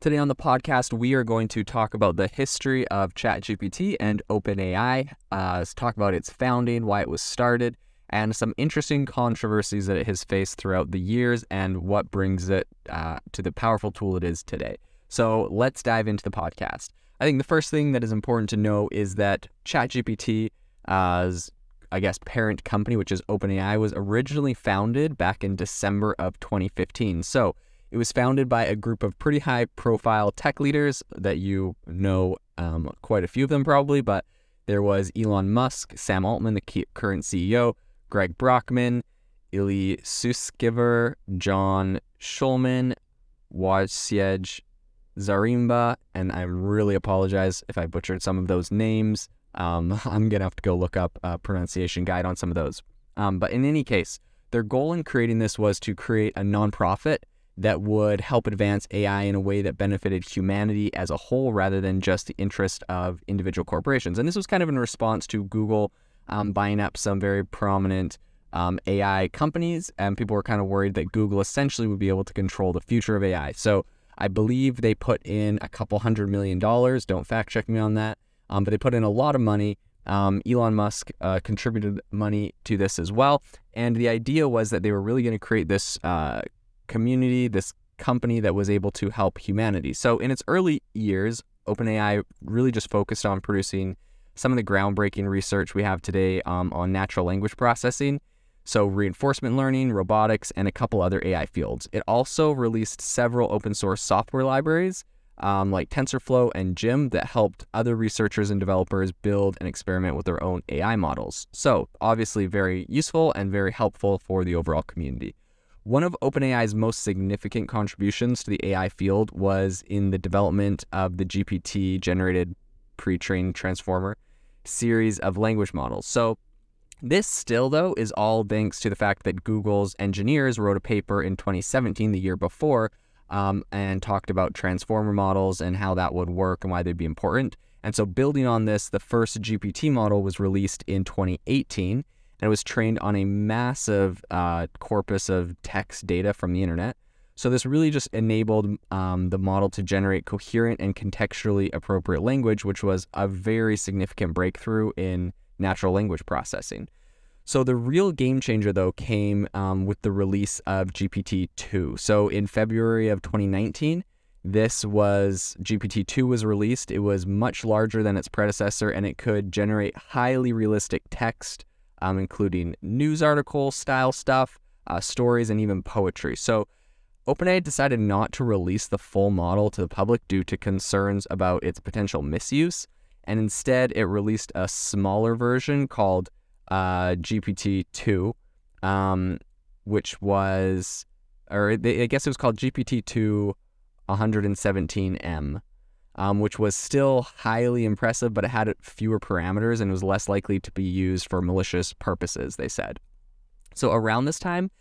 Today on the podcast, we are going to talk about the history of ChatGPT and OpenAI, uh, talk about its founding, why it was started, and some interesting controversies that it has faced throughout the years and what brings it uh, to the powerful tool it is today. So let's dive into the podcast. I think the first thing that is important to know is that ChatGPT, as I guess parent company, which is OpenAI, was originally founded back in December of 2015. So it was founded by a group of pretty high profile tech leaders that you know um, quite a few of them probably, but there was Elon Musk, Sam Altman, the current CEO, Greg Brockman, Ilya Sutskever, John Schulman, Wojciech Zaremba, and I really apologize if I butchered some of those names. Um, I'm going to have to go look up a pronunciation guide on some of those. Um, but in any case, their goal in creating this was to create a nonprofit that would help advance AI in a way that benefited humanity as a whole rather than just the interest of individual corporations. And this was kind of in response to Google um, buying up some very prominent um, AI companies, and people were kind of worried that Google essentially would be able to control the future of AI. So I believe they put in a couple hundred million dollars. Don't fact check me on that, um, but they put in a lot of money. Um, Elon Musk uh, contributed money to this as well. And the idea was that they were really going to create this uh, community, this company that was able to help humanity. So in its early years, OpenAI really just focused on producing some of the groundbreaking research we have today um, on natural language processing. So, reinforcement learning, robotics, and a couple other AI fields. It also released several open source software libraries um, like TensorFlow and GYM that helped other researchers and developers build and experiment with their own AI models. So, obviously, very useful and very helpful for the overall community. One of OpenAI's most significant contributions to the AI field was in the development of the GPT generated pre trained transformer series of language models. So, this still, though, is all thanks to the fact that Google's engineers wrote a paper in 2017, the year before, um, and talked about transformer models and how that would work and why they'd be important. And so, building on this, the first GPT model was released in 2018 and it was trained on a massive uh, corpus of text data from the internet. So this really just enabled um, the model to generate coherent and contextually appropriate language, which was a very significant breakthrough in natural language processing. So the real game changer, though, came um, with the release of GPT-2. So in February of 2019, this was GPT-2 was released. It was much larger than its predecessor, and it could generate highly realistic text, um, including news article style stuff, uh, stories, and even poetry. So OpenAI decided not to release the full model to the public due to concerns about its potential misuse, and instead it released a smaller version called uh, GPT-2, um, which was, or I guess it was called GPT-2 117M um, which was still highly impressive, but it had fewer parameters and was less likely to be used for malicious purposes, they said. So around this time,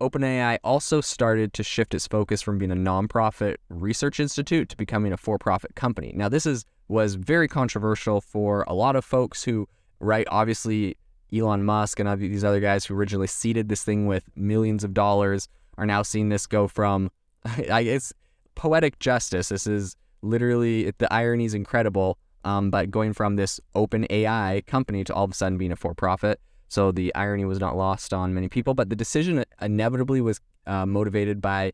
OpenAI also started to shift its focus from being a nonprofit research institute to becoming a for-profit company. Now, this is was very controversial for a lot of folks who, right, obviously Elon Musk and these other guys who originally seeded this thing with millions of dollars are now seeing this go from, I guess, poetic justice. This is literally the irony is incredible. Um, but going from this open AI company to all of a sudden being a for profit. So the irony was not lost on many people, but the decision inevitably was uh, motivated by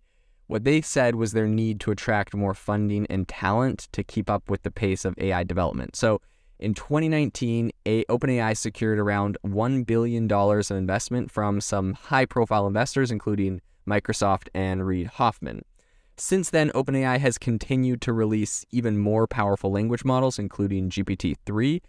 what they said was their need to attract more funding and talent to keep up with the pace of AI development. So in 2019, a, OpenAI secured around $1 billion of investment from some high profile investors, including Microsoft and Reid Hoffman. Since then, OpenAI has continued to release even more powerful language models, including GPT-3,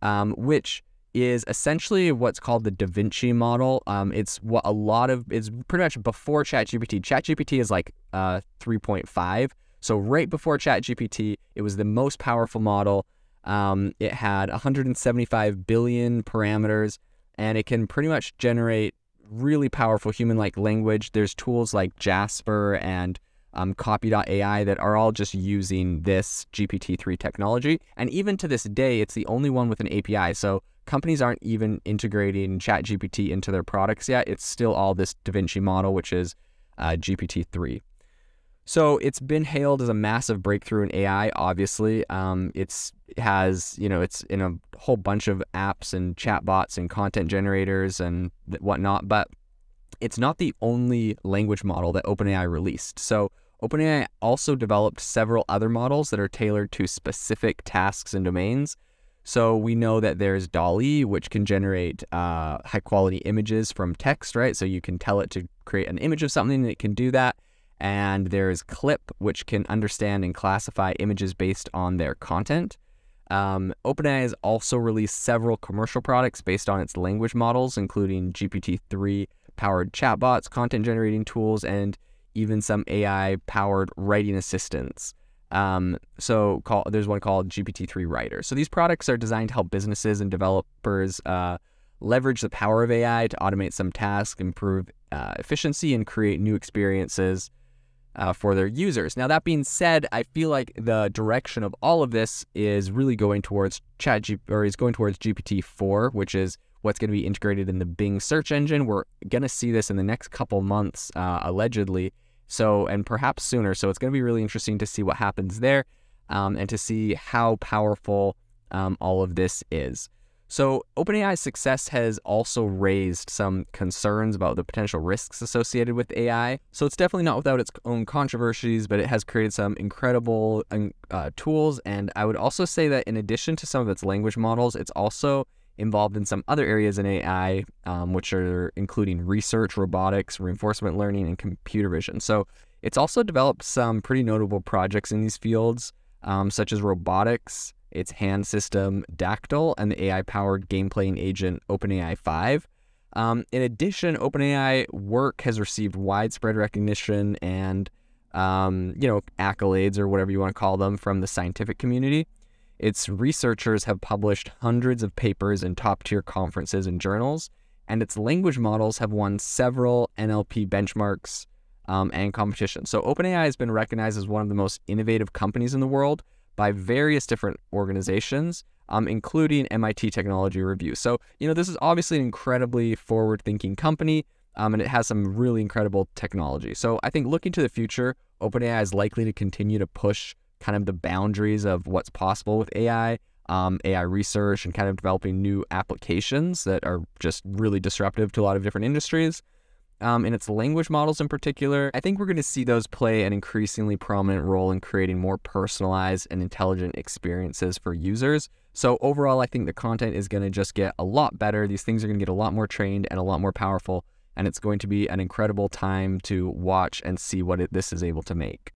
um, which is essentially what's called the Da Vinci model. Um, it's what a lot of it's pretty much before ChatGPT. ChatGPT is like uh, 3.5. So right before ChatGPT, it was the most powerful model. Um, it had 175 billion parameters, and it can pretty much generate really powerful human-like language. There's tools like Jasper and um, copy.ai that are all just using this GPT-3 technology. And even to this day, it's the only one with an API. So companies aren't even integrating ChatGPT into their products yet. It's still all this DaVinci model, which is uh, GPT-3. So it's been hailed as a massive breakthrough in AI. Obviously, um, it's it has you know it's in a whole bunch of apps and chatbots and content generators and whatnot. But it's not the only language model that OpenAI released. So OpenAI also developed several other models that are tailored to specific tasks and domains. So we know that there's DALL-E, which can generate uh, high quality images from text, right? So you can tell it to create an image of something, and it can do that and there's Clip, which can understand and classify images based on their content. Um, OpenAI has also released several commercial products based on its language models, including GPT-3 powered chatbots, content generating tools, and even some AI powered writing assistants. Um, so call, there's one called GPT-3 Writer. So these products are designed to help businesses and developers uh, leverage the power of AI to automate some tasks, improve uh, efficiency, and create new experiences uh, for their users. Now, that being said, I feel like the direction of all of this is really going towards Chat or is going towards GPT-4, which is what's going to be integrated in the Bing search engine. We're going to see this in the next couple months, uh, allegedly. So, and perhaps sooner. So, it's going to be really interesting to see what happens there um, and to see how powerful um, all of this is. So, OpenAI's success has also raised some concerns about the potential risks associated with AI. So, it's definitely not without its own controversies, but it has created some incredible uh, tools. And I would also say that in addition to some of its language models, it's also involved in some other areas in AI, um, which are including research, robotics, reinforcement learning, and computer vision. So, it's also developed some pretty notable projects in these fields, um, such as robotics its hand system Dactyl, and the AI powered game playing agent OpenAI 5. Um, in addition, OpenAI work has received widespread recognition and um, you know accolades or whatever you want to call them from the scientific community. Its researchers have published hundreds of papers in top tier conferences and journals, and its language models have won several NLP benchmarks um, and competitions. So, OpenAI has been recognized as one of the most innovative companies in the world by various different organizations, um, including MIT Technology Review. So, you know, this is obviously an incredibly forward thinking company. Um, and it has some really incredible technology. So I think looking to the future, OpenAI is likely to continue to push kind of the boundaries of what's possible with AI, um, AI research, and kind of developing new applications that are just really disruptive to a lot of different industries um, in its language models in particular, I think we're going to see those play an increasingly prominent role in creating more personalized and intelligent experiences for users. So, overall, I think the content is going to just get a lot better. These things are going to get a lot more trained and a lot more powerful. And it's going to be an incredible time to watch and see what it, this is able to make.